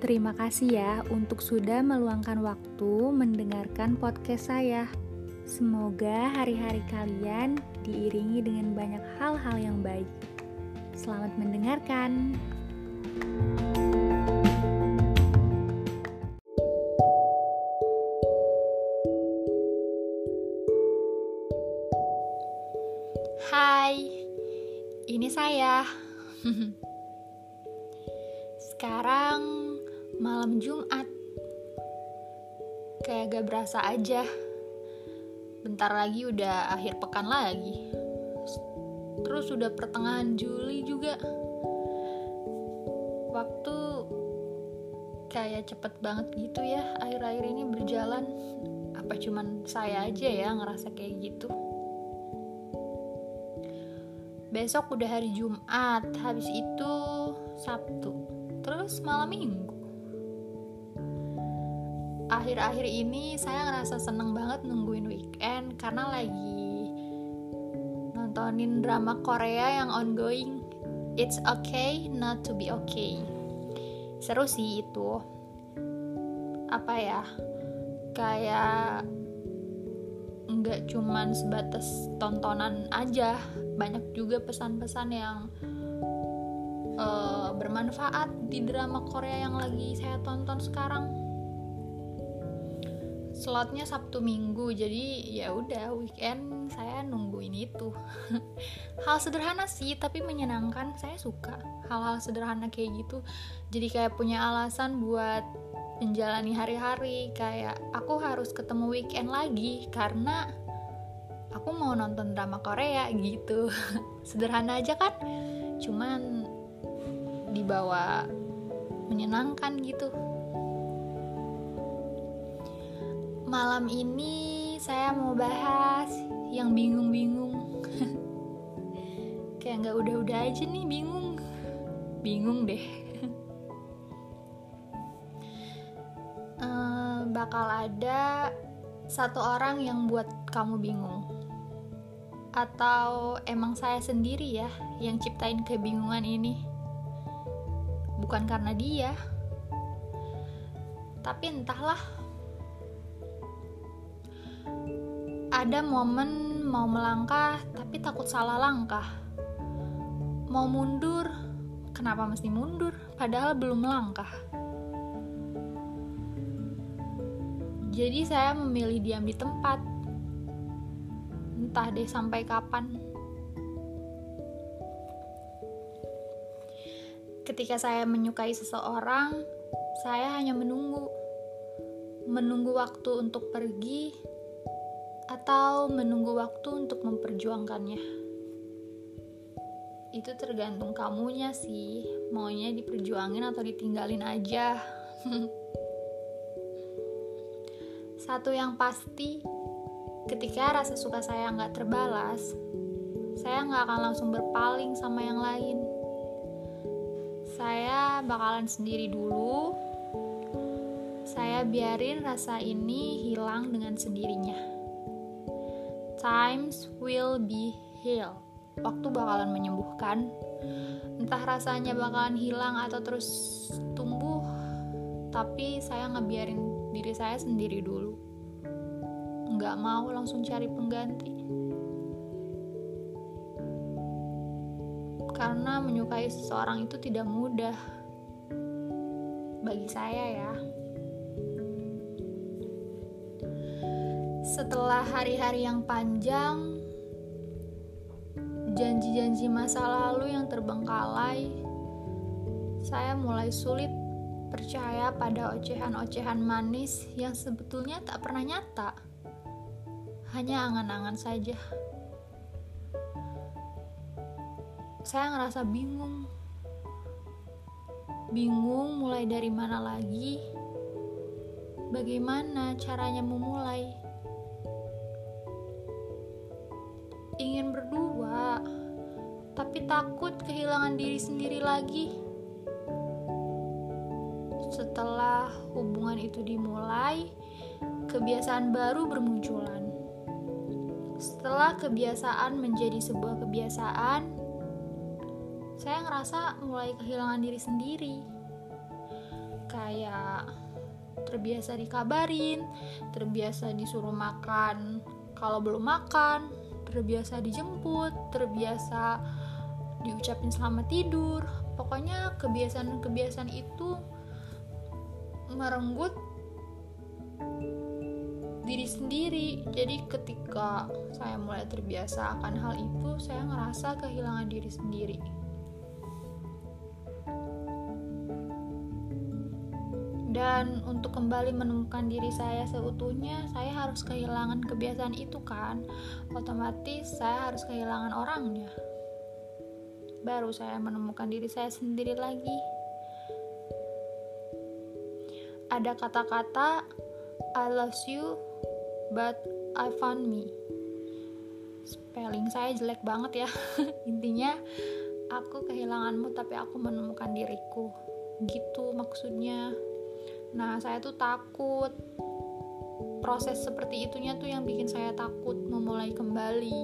Terima kasih ya untuk sudah meluangkan waktu mendengarkan podcast saya. Semoga hari-hari kalian diiringi dengan banyak hal-hal yang baik. Selamat mendengarkan. Hai, ini saya. Sekarang malam Jumat. Kayak gak berasa aja. Bentar lagi udah akhir pekan lagi. Terus udah pertengahan Juli juga. Waktu kayak cepet banget gitu ya akhir-akhir ini berjalan. Apa cuman saya aja ya ngerasa kayak gitu? Besok udah hari Jumat, habis itu Sabtu, terus malam Minggu. Akhir-akhir ini saya ngerasa seneng banget nungguin weekend karena lagi nontonin drama Korea yang ongoing. It's okay not to be okay. Seru sih itu. Apa ya? Kayak nggak cuman sebatas tontonan aja banyak juga pesan-pesan yang uh, bermanfaat di drama Korea yang lagi saya tonton sekarang slotnya Sabtu Minggu. Jadi ya udah weekend saya nungguin itu. Hal sederhana sih tapi menyenangkan. Saya suka hal-hal sederhana kayak gitu. Jadi kayak punya alasan buat menjalani hari-hari. Kayak aku harus ketemu weekend lagi karena aku mau nonton drama Korea gitu. Sederhana aja kan? Cuman dibawa menyenangkan gitu malam ini saya mau bahas yang bingung-bingung. Kayak nggak udah-udah aja nih bingung. Bingung deh. Bakal ada satu orang yang buat kamu bingung. Atau emang saya sendiri ya yang ciptain kebingungan ini? Bukan karena dia. Tapi entahlah ada momen mau melangkah tapi takut salah langkah mau mundur kenapa mesti mundur padahal belum melangkah Jadi saya memilih diam di tempat. Entah deh sampai kapan. Ketika saya menyukai seseorang, saya hanya menunggu. Menunggu waktu untuk pergi atau menunggu waktu untuk memperjuangkannya. Itu tergantung kamunya sih, maunya diperjuangin atau ditinggalin aja. Satu yang pasti, ketika rasa suka saya nggak terbalas, saya nggak akan langsung berpaling sama yang lain. Saya bakalan sendiri dulu. Saya biarin rasa ini hilang dengan sendirinya. Times will be heal. Waktu bakalan menyembuhkan. Entah rasanya bakalan hilang atau terus tumbuh, tapi saya ngebiarin diri saya sendiri dulu nggak mau langsung cari pengganti karena menyukai seseorang itu tidak mudah bagi saya ya setelah hari-hari yang panjang janji-janji masa lalu yang terbengkalai saya mulai sulit percaya pada ocehan-ocehan manis yang sebetulnya tak pernah nyata. Hanya angan-angan saja. Saya ngerasa bingung. Bingung mulai dari mana lagi? Bagaimana caranya memulai? Ingin berdua, tapi takut kehilangan diri sendiri lagi setelah hubungan itu dimulai, kebiasaan baru bermunculan. Setelah kebiasaan menjadi sebuah kebiasaan, saya ngerasa mulai kehilangan diri sendiri. kayak terbiasa dikabarin terbiasa disuruh makan kalau belum makan terbiasa dijemput terbiasa diucapin selamat tidur. Pokoknya kebiasaan-kebiasaan itu merenggut diri sendiri. Jadi ketika saya mulai terbiasa akan hal itu saya ngerasa kehilangan diri sendiri dan untuk kembali menemukan diri saya seutuhnya saya harus kehilangan kebiasaan itu kan? Otomatis saya harus kehilangan orangnya. Baru saya menemukan diri saya sendiri lagi. Ada kata-kata I love you but I found me. Spelling saya jelek banget ya. Intinya aku kehilanganmu tapi aku menemukan diriku. Gitu maksudnya nah saya tuh takut proses seperti itunya tuh yang bikin saya takut memulai kembali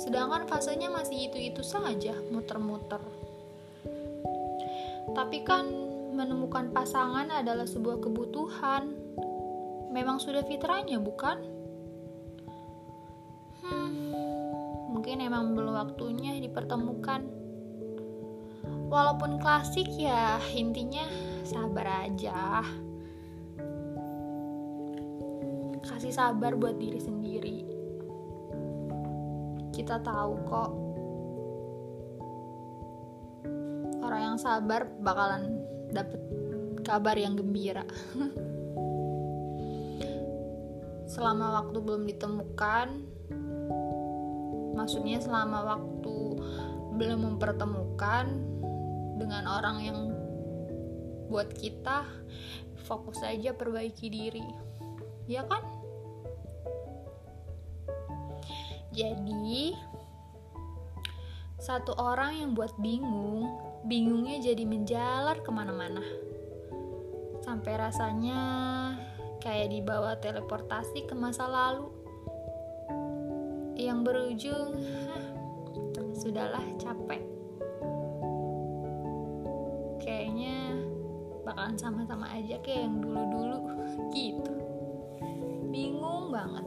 sedangkan fasenya masih itu-itu saja muter-muter tapi kan menemukan pasangan adalah sebuah kebutuhan memang sudah fitrahnya, bukan? Hmm, mungkin emang belum waktunya dipertemukan. Walaupun klasik ya, intinya sabar aja. Kasih sabar buat diri sendiri. Kita tahu kok orang yang sabar bakalan dapet kabar yang gembira. selama waktu belum ditemukan maksudnya selama waktu belum mempertemukan dengan orang yang buat kita fokus aja perbaiki diri. Ya kan? Jadi satu orang yang buat bingung bingungnya jadi menjalar ke mana-mana. Sampai rasanya kayak dibawa teleportasi ke masa lalu. Yang berujung sudahlah capek bakalan sama-sama aja kayak yang dulu-dulu. Gitu. Bingung banget.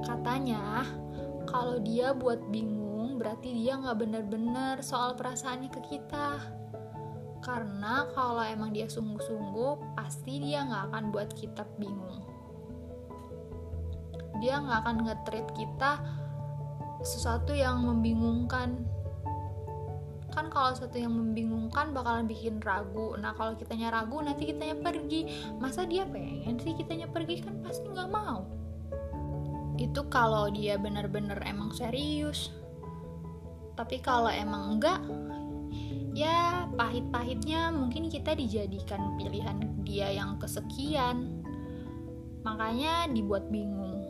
Katanya kalau dia buat bingung berarti dia nggak bener-bener soal perasaannya ke kita. Karena kalau emang dia sungguh-sungguh pasti dia nggak akan buat kita bingung. Dia nggak akan nge-treat kita sesuatu yang membingungkan kan kalau sesuatu yang membingungkan bakalan bikin ragu. Nah kalau kitanya ragu nanti kitanya pergi. Masa dia pengen sih kitanya pergi? Kan pasti nggak mau. Itu kalau dia bener-bener emang serius. Tapi kalau emang enggak ya pahit-pahitnya mungkin kita dijadikan pilihan dia yang kesekian. Makanya dibuat bingung.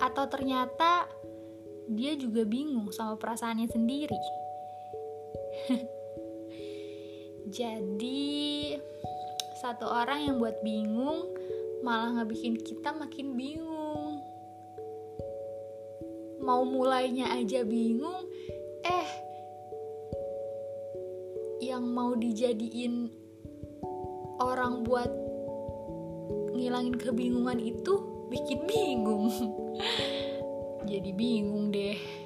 Atau ternyata dia juga bingung sama perasaannya sendiri jadi satu orang yang buat bingung malah ngebikin kita makin bingung. Mau mulainya aja bingung eh yang mau dijadiin orang buat ngilangin kebingungan itu bikin bingung. Jadi bingung deh